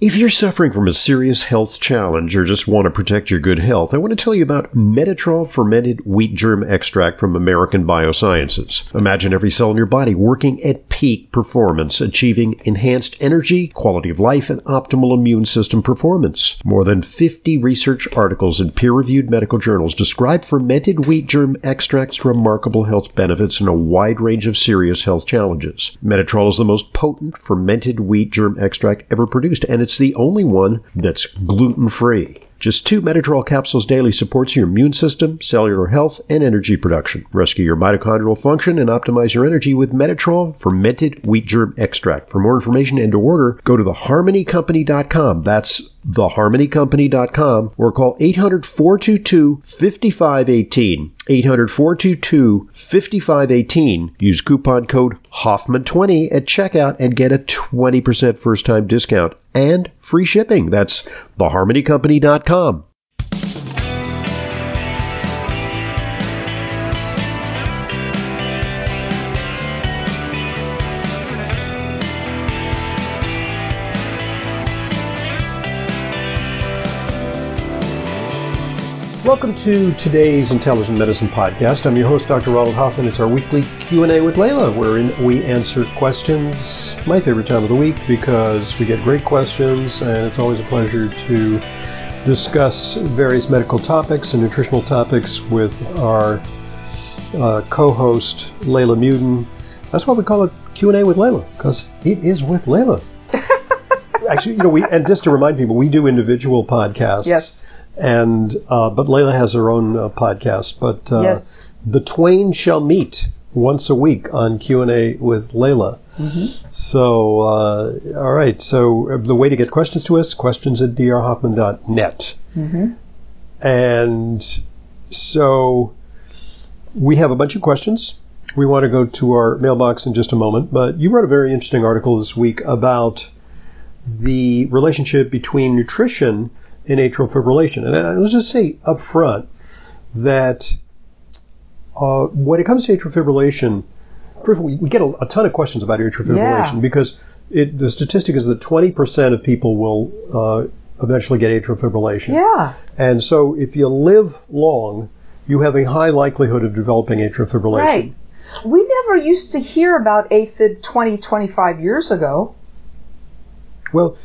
If you're suffering from a serious health challenge or just want to protect your good health, I want to tell you about Metatrol fermented wheat germ extract from American Biosciences. Imagine every cell in your body working at peak performance, achieving enhanced energy, quality of life, and optimal immune system performance. More than 50 research articles in peer-reviewed medical journals describe fermented wheat germ extract's remarkable health benefits in a wide range of serious health challenges. Metatrol is the most potent fermented wheat germ extract ever produced, and it's the only one that's gluten free. Just two Metatrol capsules daily supports your immune system, cellular health, and energy production. Rescue your mitochondrial function and optimize your energy with Metatrol fermented wheat germ extract. For more information and to order, go to theharmonycompany.com. That's theharmonycompany.com or call 800 422 5518. 800 422 5518. Use coupon code Hoffman20 at checkout and get a 20% first time discount and free shipping. That's theharmonycompany.com. Welcome to today's Intelligent Medicine podcast. I'm your host, Dr. Ronald Hoffman. It's our weekly Q&A with Leyla, wherein we answer questions. My favorite time of the week because we get great questions, and it's always a pleasure to discuss various medical topics and nutritional topics with our uh, co-host Leyla Muedin. That's why we call it Q&A with Leyla because it is with Leyla. Actually, you know, we and just to remind people, we do individual podcasts. Yes. And uh, but Leyla has her own uh, podcast. But uh, Yes. the twain shall meet once a week on Q and A with Leyla. So uh, all right. So the way to get questions to us: questions at drhoffman.net. And so we have a bunch of questions. We want to go to our mailbox in just a moment, but you wrote a very interesting article this week about the relationship between nutrition and atrial fibrillation. And I- let's just say up front that uh, when it comes to atrial fibrillation, first of all, we, we get a, a ton of questions about atrial fibrillation Yeah. because it, the statistic is that 20% of people will uh, eventually get atrial fibrillation. Yeah. And so if you live long, you have a high likelihood of developing atrial fibrillation. Right. We never used to hear about AFib 20, 25 years ago. Well,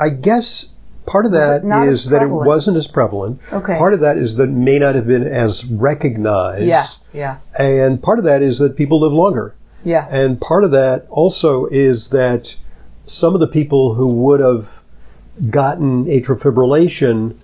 I guess part of that is that it wasn't as prevalent. Okay. Part of that is that it may not have been as recognized. Yeah. Yeah. And part of that is that people live longer. Yeah. And part of that also is that some of the people who would have gotten atrial fibrillation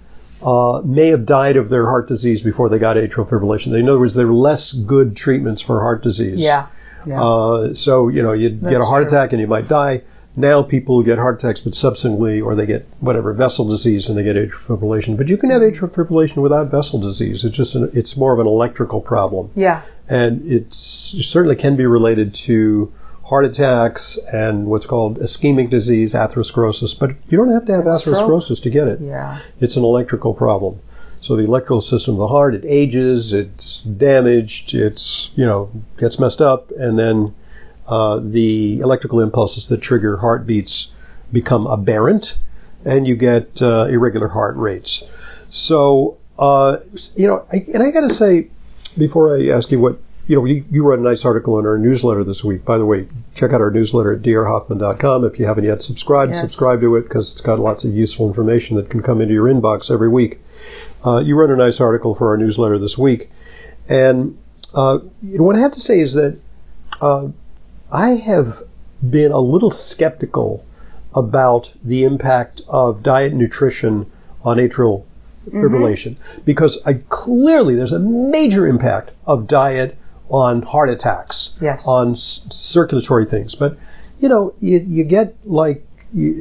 uh, may have died of their heart disease before they got atrial fibrillation. In other words, there were less good treatments for heart disease. Yeah. Yeah. Uh, so, you know, you'd get a heart true. attack and you might die. Now people get heart attacks, but subsequently, or they get whatever vessel disease and they get atrial fibrillation. But you can have atrial fibrillation without vessel disease. It's just an, it's more of an electrical problem, yeah. and it's, it certainly can be related to heart attacks and what's called ischemic disease, atherosclerosis. But you don't have to have stroke. atherosclerosis to get it. Yeah. It's an electrical problem. So the electrical system of the heart, it ages, it's damaged, it's, you know, gets messed up, and then uh, the electrical impulses that trigger heartbeats become aberrant, and you get uh, irregular heart rates. So, uh, you know, I, and I got to say, before I ask you what, you know, you, you wrote a nice article in our newsletter this week. By the way, check out our newsletter at drhoffman.com. If you haven't yet subscribed, Yes. subscribe to it because it's got lots of useful information that can come into your inbox every week. Uh, you wrote a nice article for our newsletter this week. And uh, you know, what I have to say is that uh, I have been a little skeptical about the impact of diet and nutrition on atrial mm-hmm. fibrillation because I clearly there's a major impact of diet on heart attacks, Yes. on s- circulatory things. But you know, you, you get like you,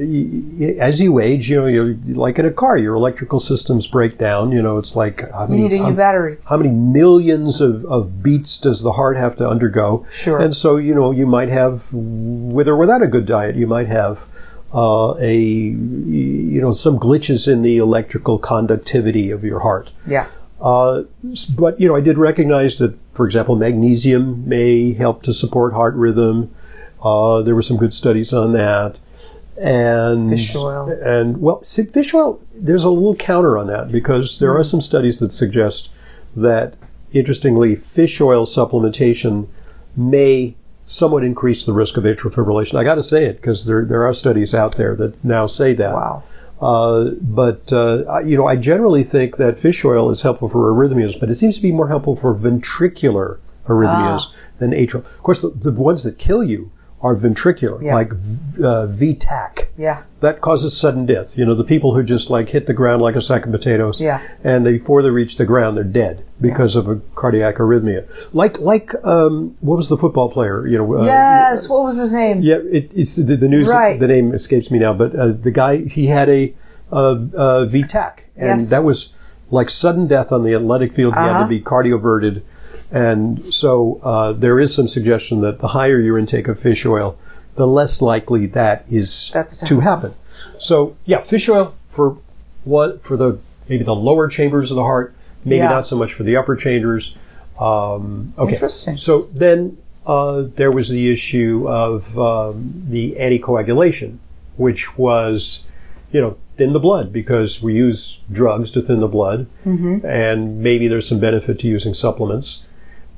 you, as you age, you know, you're like in a car, your electrical systems break down. You know, it's like how You many, need a new how- battery. how many millions of, of beats does the heart have to undergo? Sure. And so, you know, you might have, with or without a good diet, you might have uh, a, you know, some glitches in the electrical conductivity of your heart. Yeah. Uh, but, you know, I did recognize that, for example, magnesium may help to support heart rhythm. Uh, there were some good studies on that. And Fish oil. and well, see, fish oil. There's a little counter on that because there are some studies that suggest that, interestingly, fish oil supplementation may somewhat increase the risk of atrial fibrillation. I got to say it because there there are studies out there that now say that. Wow. Uh, but uh, you know, I generally think that fish oil is helpful for arrhythmias, but it seems to be more helpful for ventricular arrhythmias Ah. than atrial. Of course, the, the ones that kill you are ventricular, Yeah. like uh, V-tach. Yeah. That causes sudden death. You know, the people who just like hit the ground like a sack of potatoes, Yeah. and before they reach the ground, they're dead because of a cardiac arrhythmia. Like like um, what was the football player? You know, uh, yes. What was his name? yeah, it, it's the, the news. Right. The name escapes me now, but uh, the guy he had a V-tach, and Yes. that was like sudden death on the athletic field. He had to Uh-huh. be cardioverted, and so uh, there is some suggestion that the higher your intake of fish oil, the less likely that is That's to happen. So yeah, fish oil for what for the maybe the lower chambers of the heart, maybe Yeah. not so much for the upper chambers. Um, okay, Interesting. so then uh, there was the issue of um, the anticoagulation, which was, you know, thin the blood because we use drugs to thin the blood, and maybe there's some benefit to using supplements.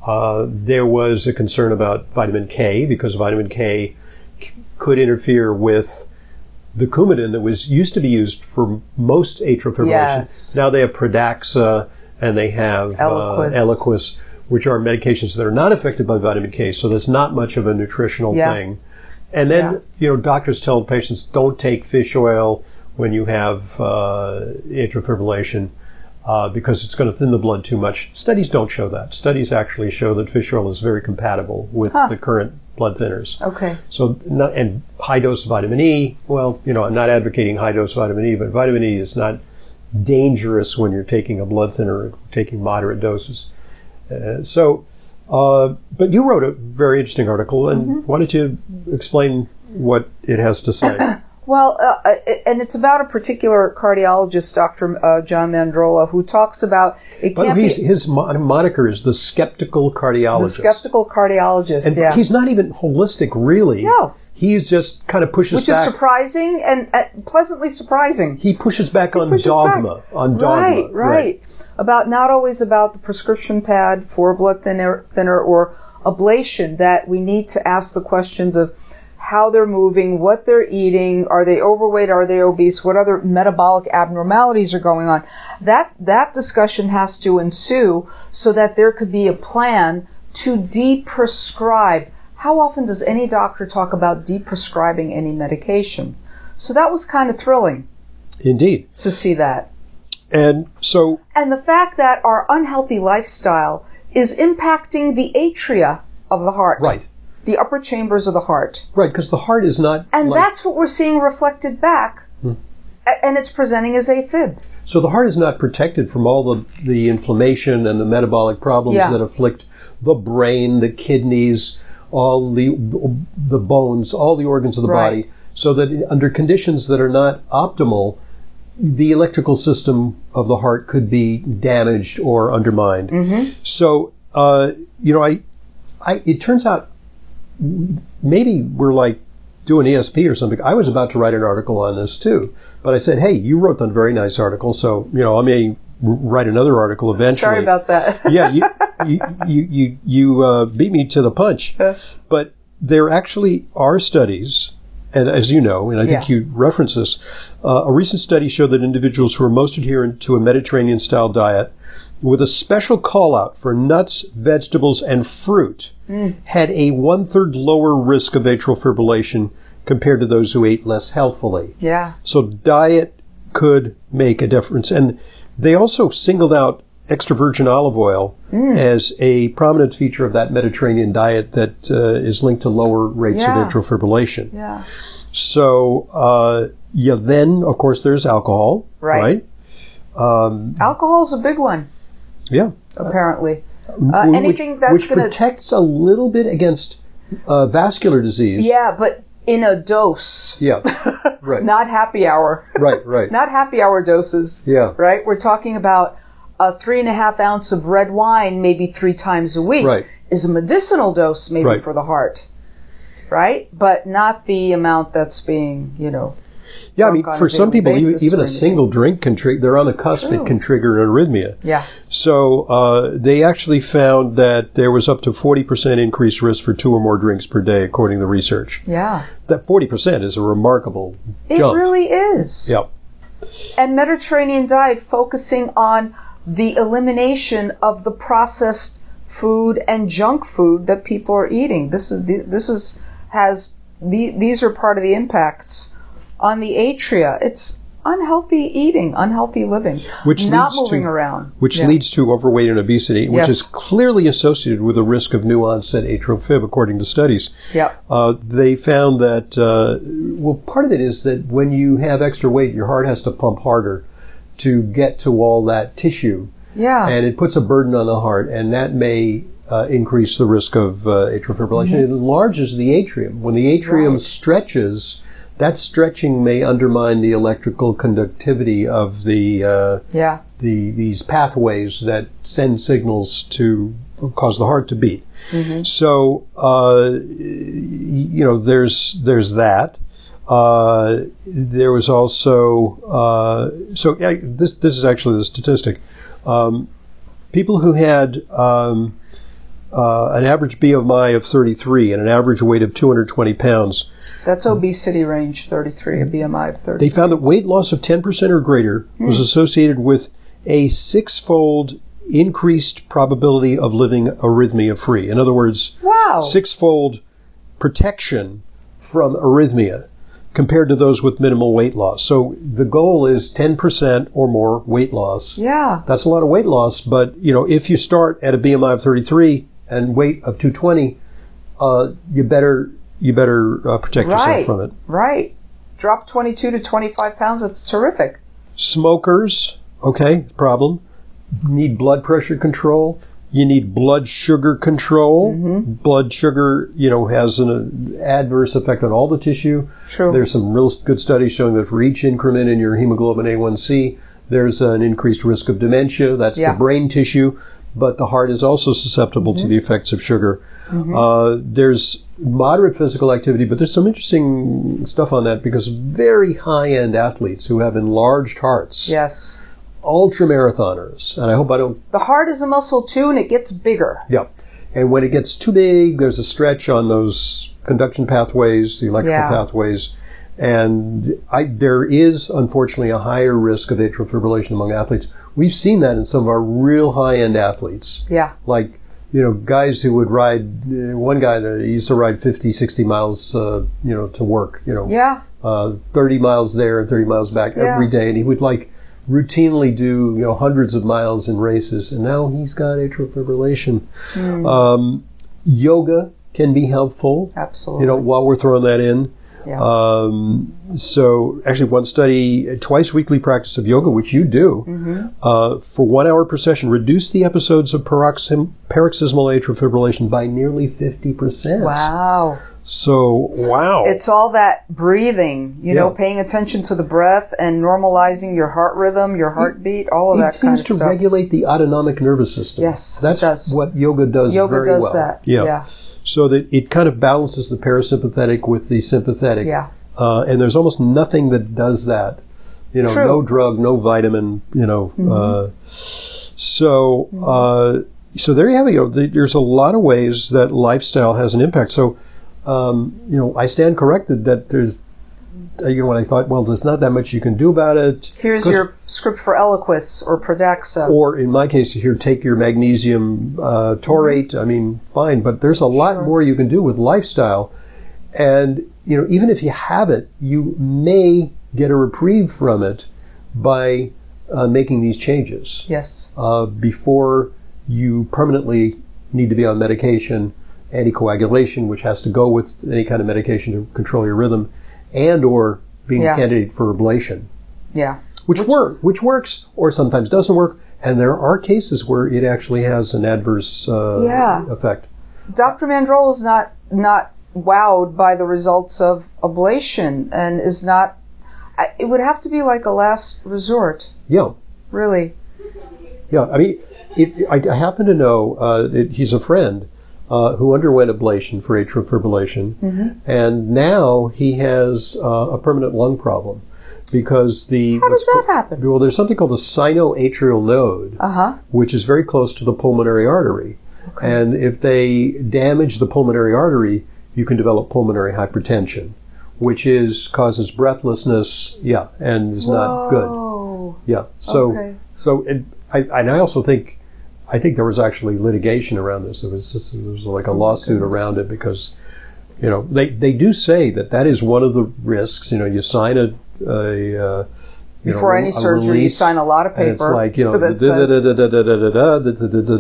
Uh, there was a concern about vitamin K because vitamin K c- could interfere with the Coumadin that was used to be used for most atrial fibrillation. Yes. Now they have Pradaxa and they have Eliquis. Uh, Eliquis, which are medications that are not affected by vitamin K. So there's not much of a nutritional Yeah. thing. And then Yeah. you know doctors tell patients don't take fish oil when you have uh, atrial fibrillation. Uh, because it's going to thin the blood too much. Studies don't show that. Studies actually show that fish oil is very compatible with Huh. the current blood thinners. Okay. So, not, and high dose vitamin E. Well, you know, I'm not advocating high dose vitamin E, but vitamin E is not dangerous when you're taking a blood thinner, taking moderate doses. Uh, so, uh, but you wrote a very interesting article, and Mm-hmm. why don't you explain what it has to say? Well, uh, and it's about a particular cardiologist, Dr. Uh, John Mandrola, who talks about it but he's, be his mo- moniker is the skeptical cardiologist. the skeptical cardiologist. and yeah. he's not even holistic, really. No. He's just kind of pushes which is surprising and uh, pleasantly surprising. he pushes back on pushes dogma. back. On dogma. Right, right, About not always about the prescription pad for blood thinner, thinner or ablation. That we need to ask the questions of how they're moving, what they're eating, are they overweight, are they obese, what other metabolic abnormalities are going on. That that discussion has to ensue so that there could be a plan to deprescribe. How often does any doctor talk about deprescribing any medication? So that was kind of thrilling Indeed. to see that. And so And the fact that our unhealthy lifestyle is impacting the atria of the heart. Right. The upper chambers of the heart. Right, because the heart is not. And like- that's what we're seeing reflected back. A- And it's presenting as AFib. so the heart is not protected from all the, the inflammation and the metabolic problems Yeah. that afflict the brain, the kidneys, all the the bones, all the organs of the Right. body. So that under conditions that are not optimal, the electrical system of the heart could be damaged or undermined. Mm-hmm. So uh, you know, I, I it turns out maybe we're like doing ESP or something. I was about to write an article on this too, but I said, "Hey, you wrote a very nice article, so you know I may write another article eventually." Sorry about that. yeah, you you you you, you uh, beat me to the punch, but there actually are studies. And as you know, and I think Yeah. you reference this, uh, a recent study showed that individuals who are most adherent to a Mediterranean style diet with a special call out for nuts, vegetables, and fruit had a one third lower risk of atrial fibrillation compared to those who ate less healthfully. yeah. So diet could make a difference. And they also singled out extra virgin olive oil as a prominent feature of that Mediterranean diet that uh, is linked to lower rates Yeah. of atrial fibrillation. Yeah. So, uh, yeah, then of course there's alcohol, Right. right? Alcohol's a big one, Yeah. apparently. Uh, Which- anything that's which going to. protects a little bit against uh, vascular disease. Yeah, but in a dose. Yeah. Right. Not happy hour. right. Right. Not happy hour doses. Yeah. Right? We're talking about a three and a half ounce of red wine, maybe three times a week. Right. Is a medicinal dose, maybe Right. for the heart. right? But not the amount that's being, you know. Yeah, I mean, for some people, even, basis even a single drink can trigger, they're on the cusp, True. it can trigger an arrhythmia. Yeah. So uh, they actually found that there was up to 40% increased risk for two or more drinks per day, according to the research. Yeah. That 40% is a remarkable It jump. really is. Yep. And Mediterranean diet focusing on the elimination of the processed food and junk food that people are eating. This is the, this is has the, these are part of the impacts on the atria. It's unhealthy eating, unhealthy living, Which not leads moving to- around. Which Yeah. leads to overweight and obesity, which Yes. is clearly associated with a risk of new onset atrial fib, according to studies. Yep. Uh, they found that, uh, well, part of it is that when you have extra weight, your heart has to pump harder to get to all that tissue. Yeah. and it puts a burden on the heart, and that may uh, increase the risk of uh, atrial fibrillation. It enlarges the atrium. When the atrium Mm-hmm. Right. stretches, that stretching may undermine the electrical conductivity of the, uh, yeah. the these pathways that send signals to cause the heart to beat. So uh, you know, there's there's that. Uh, there was also uh, so yeah, this this is actually the statistic. Um, people who had um, uh, an average BMI of 33 and an average weight of 220 pounds, That's obesity range 33, a BMI of 30. they found that weight loss of 10% or greater was associated with a six-fold increased probability of living arrhythmia free. In other words, wow. six-fold protection from arrhythmia compared to those with minimal weight loss. So the goal is 10% or more weight loss. Yeah. That's a lot of weight loss, but you know, if you start at a BMI of 33 and weight of 220, uh, you better you better uh, protect yourself from it. Right. Drop 22 to 25 pounds. That's terrific. Smokers, okay, problem. Need blood pressure control. You need blood sugar control. Blood sugar, you know, has an uh, adverse effect on all the tissue. True. There's some real good studies showing that for each increment in your hemoglobin A1C, there's an increased risk of dementia. That's Yeah. the brain tissue, but the heart is also susceptible to the effects of sugar. Uh, there's moderate physical activity, but there's some interesting stuff on that because very high-end athletes who have enlarged hearts, yes. ultra marathoners, and I hope I don't The heart is a muscle too, and it gets bigger. yeah. And when it gets too big, there's a stretch on those conduction pathways, the electrical Yeah. pathways. And I, there is, unfortunately, a higher risk of atrial fibrillation among athletes. We've seen that in some of our real high end athletes. Yeah. Like, you know, guys who would ride, uh, one guy that used to ride 50, 60 miles, uh, you know, to work, you know, Yeah. uh, 30 miles there and 30 miles back Yeah. every day. And he would like routinely do, you know, hundreds of miles in races. And now he's got atrial fibrillation. Hmm. Um, yoga can be helpful, Absolutely. you know, while we're throwing that in. Yeah. Um, so actually one study, twice weekly practice of yoga, which you do, Mm-hmm. uh, for one hour per session, reduced the episodes of paroxysm, paroxysmal atrial fibrillation by nearly 50%. wow. So, wow. It's all that breathing, you know, paying attention to the breath and normalizing your heart rhythm, your heartbeat, all of it that seems kind of to regulate the autonomic nervous system. Yes, it that's what yoga does. Yoga does well. that. Yeah. Yeah. So that it kind of balances the parasympathetic with the sympathetic. Yeah. uh, and there's almost nothing that does that. You know, True. Mm-hmm. no drug, no vitamin. You know, uh, so uh, so there you have it. You know, th- there's a lot of ways that lifestyle has an impact. So, um, you know, I stand corrected that there's. Uh, You know, when I thought, well, there's not that much you can do about it. Here's your script for Eliquis or Pradaxa. or in my case here take your magnesium uh, taurate i mean fine but there's a lot more you can do with lifestyle and you know even if you have it you may get a reprieve from it by uh, making these changes yes. uh, before you permanently need to be on medication anticoagulation which has to go with any kind of medication to control your rhythm and or being Yeah. a candidate for ablation Yeah. which, work, which works or sometimes doesn't work. And there are cases where it actually has an adverse uh, Yeah. effect. Dr. Mandrola is not not wowed by the results of ablation and is not. It would have to be like a last resort, Yeah, really. yeah. I mean, it, I, I happen to know uh, it, he's a friend uh, who underwent ablation for atrial fibrillation, Mm-hmm. and now he has uh, a permanent lung problem because the How does that happen? well, there's something called the sinoatrial node, Uh huh. which is very close to the pulmonary artery. And if they damage the pulmonary artery, you can develop pulmonary hypertension, which is causes breathlessness, yeah, and is not good. Oh. Yeah. So Okay. so it, I and I also think I think there was actually litigation around this. There was just, there was like a lawsuit around it because you know they they do say that that is one of the risks. You know, you sign a, a uh, you before know, any surgery, release, you sign a lot of paper. it's like you know,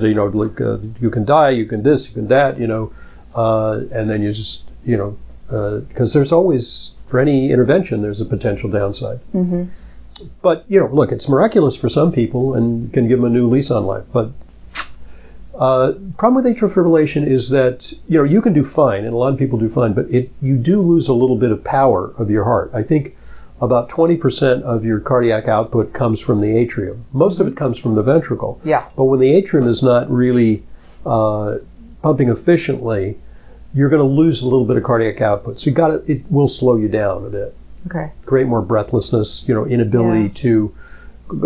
you know, like uh, you can die, you can this, you can that, you know, uh, and then you just you know, because there's always for any intervention, there's a potential downside. Mm-hmm. But you know, look, it's miraculous for some people and can give them a new lease on life. But uh, problem with atrial fibrillation is that you know you can do fine, and a lot of people do fine, but it you do lose a little bit of power of your heart. I think about 20% of your cardiac output comes from the atrium. Most of it comes from the ventricle. Yeah. But when the atrium is not really uh, pumping efficiently, you're going to lose a little bit of cardiac output. So you got to, it will slow you down a bit Okay. create more breathlessness, you know, inability Yeah. to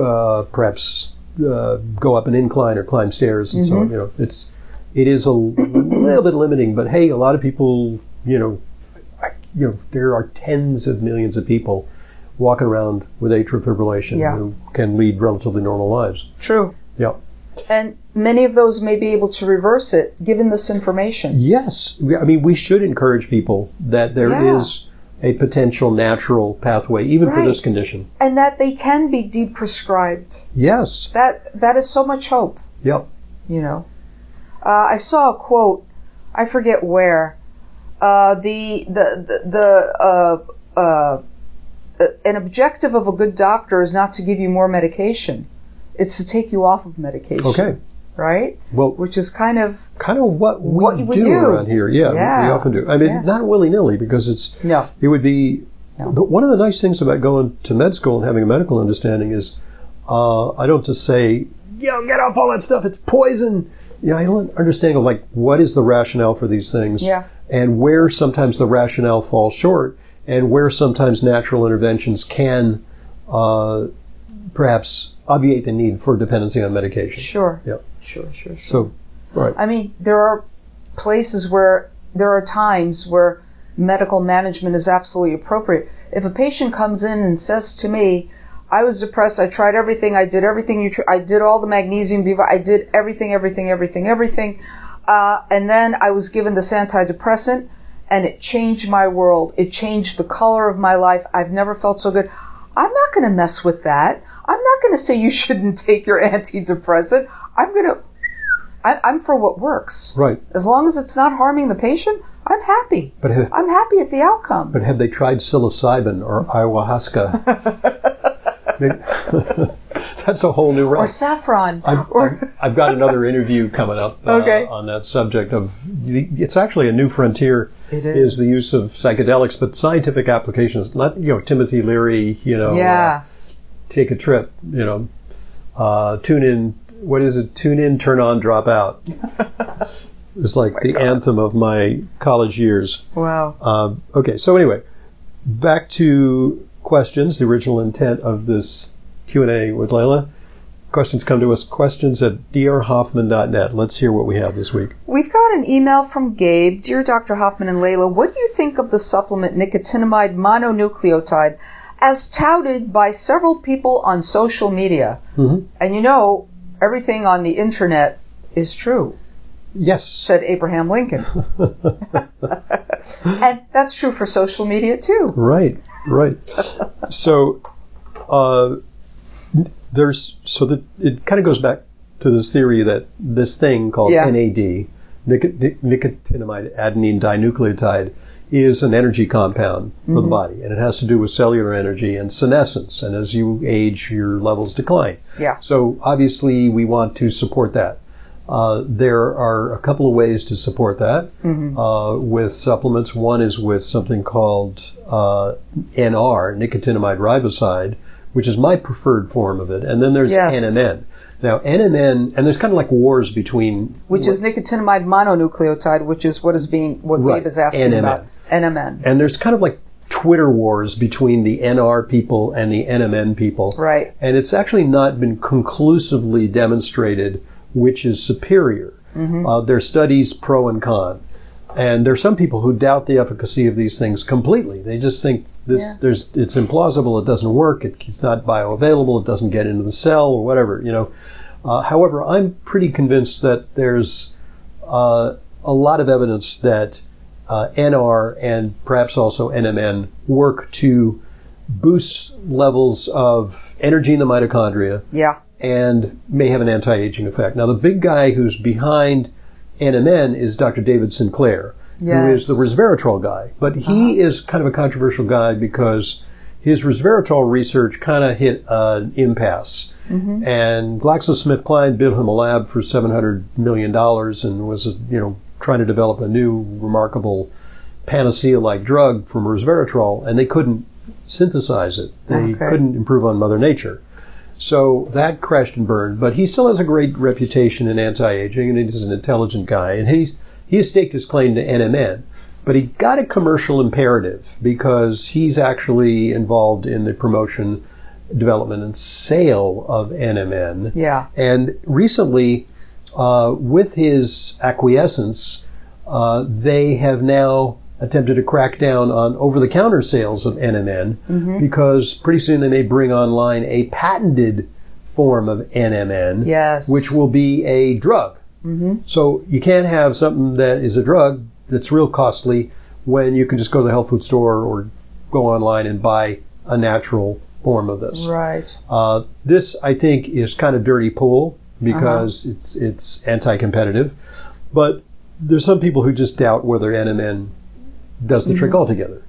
uh, perhaps uh, go up an incline or climb stairs and so on. You know, it's it is a little bit limiting, but hey, a lot of people, you know, I, you know, there are tens of millions of people walking around with atrial fibrillation Yeah. who can lead relatively normal lives. True. Yeah. And many of those may be able to reverse it given this information. Yes, I mean we should encourage people that there is Yeah. A potential natural pathway even for this condition. And that they can be deprescribed. Yes. That that is so much hope. Yep. you know. Uh, I saw a quote, I forget where. Uh, the the the, the uh, uh, an objective of a good doctor is not to give you more medication; it's to take you off of medication. Okay. Right? Well, Which is kind of kind of what we What do, do. around here. Yeah, we- we often do. I mean, Yeah. not willy nilly because it's no, it would be. No. But one of the nice things about going to med school and having a medical understanding is, uh, I don't just say, "Yo, get off all that stuff. It's poison." Yeah, I understanding of like what is the rationale for these things, Yeah. and where sometimes the rationale falls short, and where sometimes natural interventions can, uh, perhaps obviate the need for dependency on medication. sure, Yeah. Sure, sure, sure. So, right. I mean, there are places where there are times where medical management is absolutely appropriate. If a patient comes in and says to me, I was depressed, I tried everything, I did everything you, tr- I did all the magnesium beaver, I did everything, everything, everything, everything, uh, and then I was given this antidepressant, and it changed my world. It changed the color of my life. I've never felt so good. I'm not going to mess with that. I'm not going to say you shouldn't take your antidepressant. I'm going to I, I'm for what works. Right. As long as it's not harming the patient, I'm happy. But have, I'm happy at the outcome. but have they tried psilocybin or ayahuasca? That's a whole new or realm. saffron. I've, or I've- I've got another interview coming up uh, Okay. on that subject of it's actually a new frontier It is the use of psychedelics but scientific applications not you know Timothy Leary you know yeah. uh, take a trip you know uh, tune in what is it tune in turn on drop out it was like the anthem of my college years Wow. um, okay, so anyway, back to questions. The original intent of this Q and A with Leyla. Questions come to us. Questions at drhoffman.net. Let's hear what we have this week. We've got an email from Gabe. Dear Dr. Hoffman and Leyla, what do you think of the supplement nicotinamide mononucleotide as touted by several people on social media? Mhm. And you know, everything on the internet is true, Yes. said Abraham Lincoln. and that's true for social media too. Right. Right. so, uh, there's so that it kind of goes back to this theory that this thing called Yeah. NAD, nic- nic- nicotinamide adenine dinucleotide, is an energy compound for the body, and it has to do with cellular energy and senescence. And as you age, your levels decline. Yeah. So obviously, we want to support that. Uh, there are a couple of ways to support that uh, with supplements. One is with something called uh, NR, nicotinamide riboside, which is my preferred form of it. And then there's Yes. NMN. Now, NMN, and there's kind of like wars between which is nicotinamide mononucleotide, which is what is being what Right, Gabe is asking NMN. about. NMN. and there's kind of like Twitter wars between the NR people and the NMN people. Right. And it's actually not been conclusively demonstrated which is superior. Uh, there are studies pro and con. And there are some people who doubt the efficacy of these things completely. They just think this Yeah. there's it's implausible, it doesn't work, it, it's not bioavailable, it doesn't get into the cell or whatever, you know. Uh, however, I'm pretty convinced that there's uh, a lot of evidence that Uh, NR and perhaps also NMN work to boost levels of energy in the mitochondria Yeah. and may have an anti-aging effect. Now, the big guy who's behind NMN is Dr. David Sinclair, who is the resveratrol guy. But he uh-huh. is kind of a controversial guy because his resveratrol research kind of hit an impasse. Mm-hmm. And GlaxoSmithKline built him a lab for $700 million and was, you know, trying to develop a new remarkable panacea-like drug from resveratrol, and they couldn't synthesize it. They Okay. couldn't improve on Mother Nature. So that crashed and burned, but he still has a great reputation in anti-aging, and he's an intelligent guy, and he's he has staked his claim to NMN. But he got a commercial imperative because he's actually involved in the promotion, development, and sale of NMN. Yeah. And recently, uh, with his acquiescence, uh, they have now attempted to crack down on over-the-counter sales of NMN because pretty soon they may bring online a patented form of NMN, Yes. which will be a drug. So you can't have something that is a drug that's real costly when you can just go to the health food store or go online and buy a natural form of this. Right. Uh, this, I think, is kind of dirty pool because uh-huh. it's it's anti-competitive. But there's some people who just doubt whether NMN does the trick mm-hmm. altogether.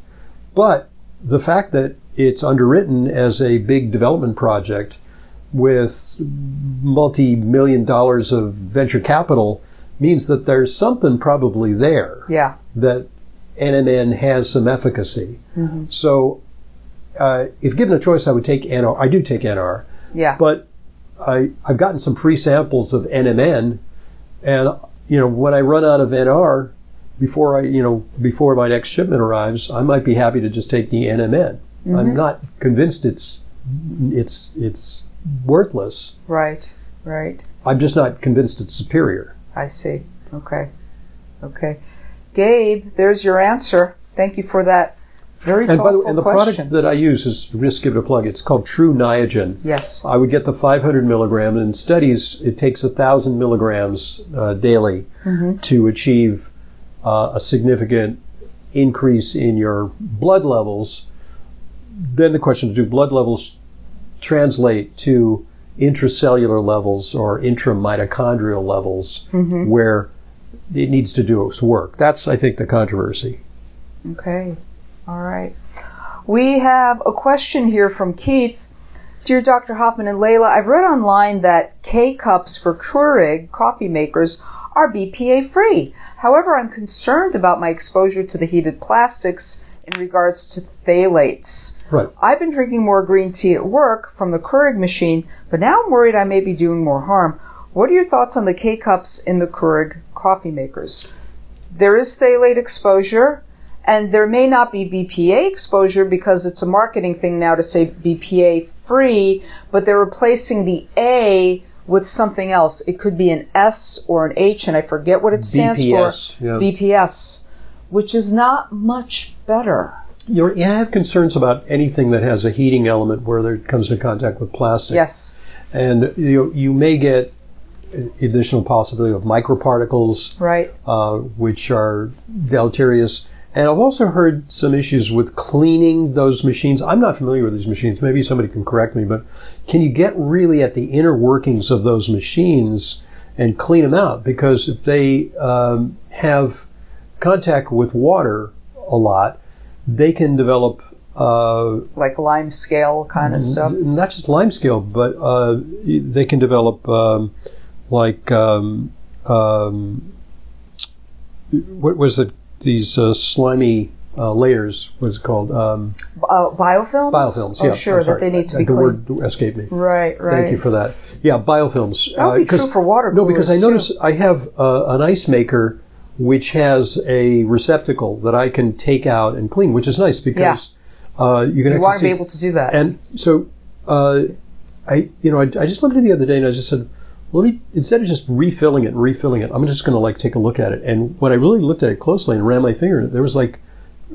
But the fact that it's underwritten as a big development project with multi-million dollars of venture capital means that there's something probably there Yeah. that NMN has some efficacy. Mm-hmm. So, uh, if given a choice, I would take NR. I do take NR, Yeah. but I, I've gotten some free samples of NMN, and you know when I run out of NR before I you know before my next shipment arrives, I might be happy to just take the NMN. I'm mm-hmm. not convinced it's it's it's worthless. right. Right. I'm just not convinced it's superior. I see. Okay. Okay. Gabe, there's your answer. Thank you for that very And by the way, and the question. product that I use is just give it a plug. It's called True Niagen. yes. I would get the 500 milligram. In studies, it takes 1,000 milligrams uh, daily to achieve uh, a significant increase in your blood levels. Then the question is do blood levels translate to intracellular levels or intramitochondrial levels where it needs to do its work? That's, I think, the controversy. Okay. All right. We have a question here from Keith. Dear Dr. Hoffman and Leyla, I've read online that K cups for Keurig coffee makers are BPA free. However, I'm concerned about my exposure to the heated plastics in regards to phthalates. Right. I've been drinking more green tea at work from the Keurig machine, but now I'm worried I may be doing more harm. What are your thoughts on the K cups in the Keurig coffee makers? There is phthalate exposure, and there may not be BPA exposure because it's a marketing thing now to say BPA free, but they're replacing the A with something else. It could be an S or an H, and I forget what it stands BPS, for. yeah. BPS, which is not much better. You're, I have concerns about anything that has a heating element where it comes into contact with plastic. Yes. and you you may get additional possibility of microparticles, Right. uh, which are deleterious. And I've also heard some issues with cleaning those machines. I'm not familiar with these machines. Maybe somebody can correct me, but can you get really at the inner workings of those machines and clean them out? Because if they um, have contact with water a lot, they can develop uh, Like lime scale kind of stuff. not just lime scale, but uh, they can develop um, like um, um, what was it? These uh, slimy uh, layers. What's it called? Um, Uh, biofilms. biofilms. Oh, yeah, sure. That they need to Uh, be the cleaned. word escaped me. Right. Right. Thank you for that. Yeah, biofilms. That would be 'cause- true for water No, because I coolers, too. notice I have uh, an ice maker which has a receptacle that I can take out and clean, which is nice because uh, you can You want to be able to do that. and so, uh, I you know I, I just looked at it the other day and I just said, let me instead of just refilling it and refilling it, I'm just going to like take a look at it. And when I really looked at it closely and ran my finger, there was like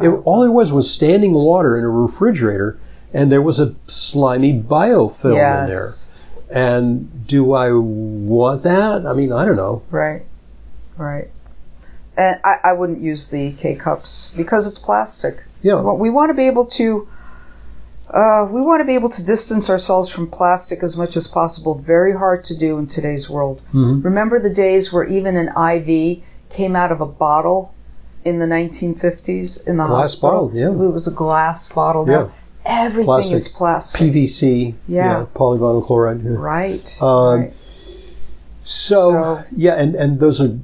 it, all there was was standing water in a refrigerator, and there was a slimy biofilm in there. And do I want that? I mean, I don't know. Right. Right. And I, I wouldn't use the K cups because it's plastic. Yeah. Well, we want to be able to. Uh, we want to be able to distance ourselves from plastic as much as possible. Very hard to do in today's world. Mm-hmm. Remember the days where even an IV came out of a bottle in the 1950s in the Glass hospital? bottle, yeah. It was a glass bottle. Now everything Plastic. is plastic. PVC, Yeah. polyvinyl chloride. yeah. right. Um, right. So, So- yeah, and and those are,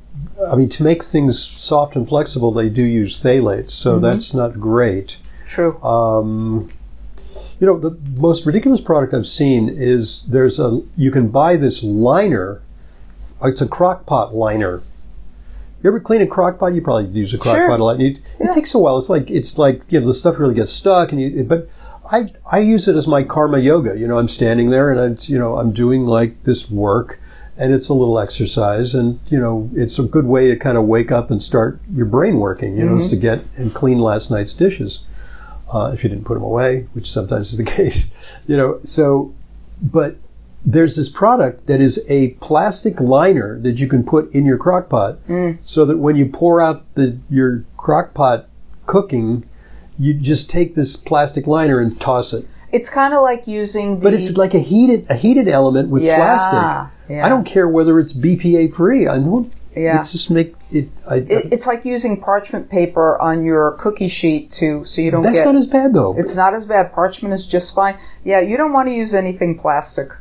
I mean, to make things soft and flexible, they do use phthalates, so Mm-hmm. that's not great. True. Um, you know, the most ridiculous product I've seen is there's a you can buy this liner. It's a crock pot liner. You ever clean a crock pot? You probably use a crock Sure. pot a lot. You, Yeah. It takes a while. It's like it's like you know the stuff really gets stuck, and you. But I I use it as my karma yoga. You know, I'm standing there and I'm you know I'm doing like this work, and it's a little exercise, and you know it's a good way to kind of wake up and start your brain working. You know, is mm-hmm. to get and clean last night's dishes uh, if you didn't put them away, which sometimes is the case. You know, so but there's this product that is a plastic liner that you can put in your crock pot so that when you pour out the your crock pot cooking, you just take this plastic liner and toss it. It's kind of like using the. But it's like a heated a heated element with Yeah, plastic. yeah. I don't care whether it's BPA free. I don't. Yeah. It's just make it. I, It, it's like using parchment paper on your cookie sheet to so you don't that's get. not as bad though, it's not as bad. Parchment is just fine. Yeah, you don't want to use anything plastic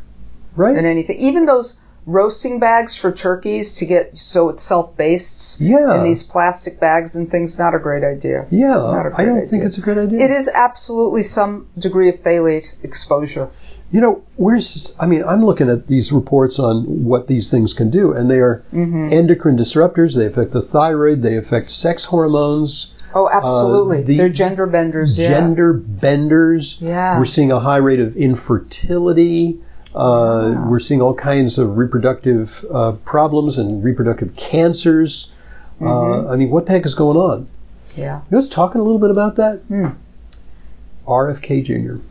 right? And anything. Even those roasting bags for turkeys to get so it self bastes. Yeah. In these plastic bags and things, not a great idea. yeah, a I great don't think it's a great idea. It is absolutely some degree of phthalate exposure. You know, where's, I mean, I'm looking at these reports on what these things can do, and they are Mm-hmm. endocrine disruptors. They affect the thyroid, they affect sex hormones, Oh, absolutely. Uh, the They're gender benders. Yeah. gender benders. Yeah. We're seeing a high rate of infertility. Uh, We're seeing all kinds of reproductive uh, problems and reproductive cancers. Mm-hmm. Uh, I mean, what the heck is going on? Yeah. You know, what's talking a little bit about that? Hmm. RFK Jr.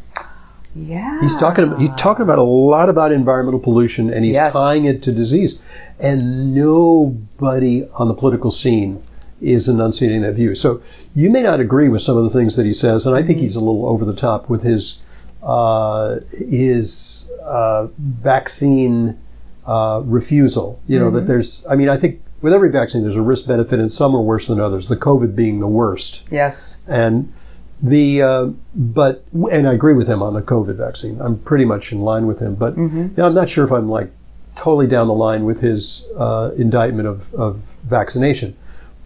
Yeah. He's talking. He's talking about a lot about environmental pollution, and he's Yes. tying it to disease. And nobody on the political scene is enunciating that view. So you may not agree with some of the things that he says, and I think he's a little over the top with his uh, his uh, vaccine uh, refusal. You know that there's. I mean, I think with every vaccine, there's a risk benefit, and some are worse than others. The COVID being the worst Yes. and the uh, but and I agree with him on the COVID vaccine. I'm pretty much in line with him, but you know, I'm not sure if I'm like totally down the line with his uh, indictment of, of vaccination.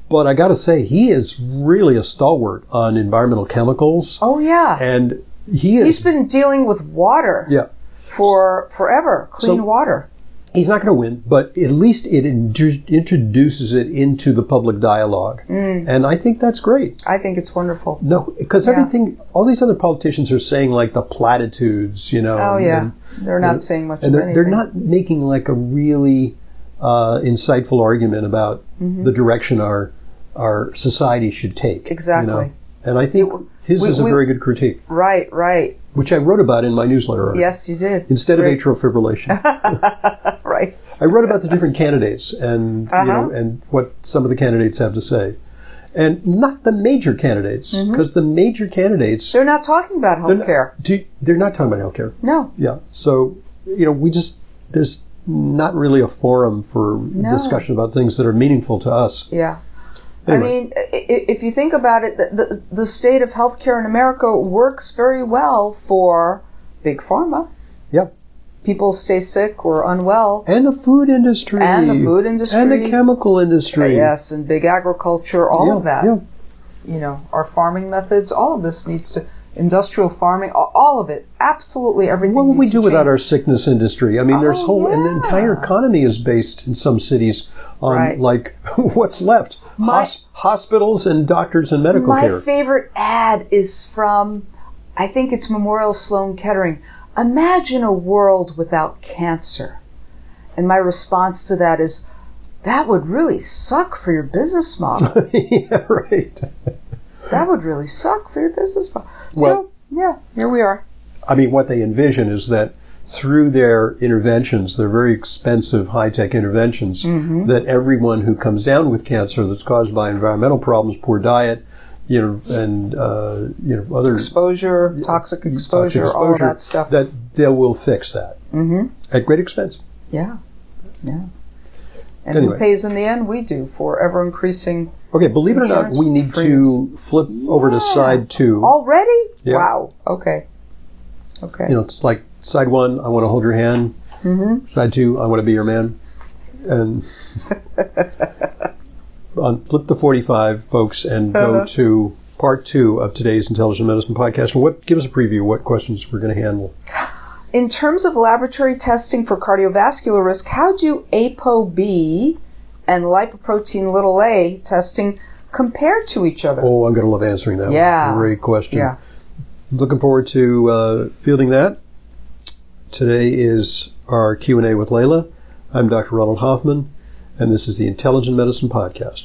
But I got to say, he is really a stalwart on environmental chemicals, Oh, yeah. and he is. He's been dealing with water yeah, for forever. Clean So- water. He's not going to win, but at least it indu- introduces it into the public dialogue, and I think that's great. I think it's wonderful. No, because Yeah. everything, all these other politicians are saying like the platitudes, you know. Oh, yeah. and- They're not saying much and they're, anything. they're not making like a really uh, insightful argument about Mm-hmm. the direction our our society should take. Exactly. you know. And I think his we- is a we- very good critique, Right, right. which I wrote about in my newsletter. Yes, you did. Instead Great. of atrial fibrillation, Right. I wrote about the different candidates and you know Uh-huh. and what some of the candidates have to say, and not the major candidates Mm-hmm. because the major candidates They're not talking about they're not- do- they're not talking about healthcare. No. Yeah. So, you know, we just, there's not really a forum for discussion about things that are meaningful to us. Yeah. Anyway. I mean, if you think about it, the, the, state of healthcare in America works very well for big pharma. Yeah. People stay sick or unwell. And the food industry. And the food industry. And the chemical industry. Uh, yes, and big agriculture, all Yeah, of that. Yeah. you know, our farming methods. All of this needs to industrial farming. All of it. Absolutely everything. What would we do without our sickness industry? I mean, there's Oh, whole, and the entire economy is based in some cities on Right. like what's left, My- Hos- hospitals and doctors and medical My care. My favorite ad is from, I think it's Memorial Sloan Kettering. Imagine a world without cancer. And my response to that is, that would really suck for your business model. yeah, right. that would really suck for your business model. Well- so, yeah, here we are. I mean, what they envision is that through their interventions, their very expensive high tech interventions, that everyone who comes down with cancer that's caused by environmental problems, poor diet, you know, and uh, you know other Exposure, toxic exposure, toxic all that stuff. that they will fix that mm-hmm. at great expense. yeah, yeah. And Anyway. who pays in the end? We do for ever increasing. Okay, believe it or not, we need to premiums. flip over to side two. Already? Yeah. Wow. Okay. Okay. You know, it's like side one, I want to hold your hand. Mm-hmm. Side two, I want to be your man. And on flip the forty-five, folks, and Uh-huh. go to part two of today's Intelligent Medicine podcast. And what give us a preview of what questions we're going to handle? In terms of laboratory testing for cardiovascular risk, how do ApoB and lipoprotein little a testing compare to each other? Oh, I'm going to love answering that. one. Yeah. great question. Yeah. Looking forward to uh, fielding that. Today is our Q and A with Leyla. I'm Dr. Ronald Hoffman, and this is the Intelligent Medicine Podcast.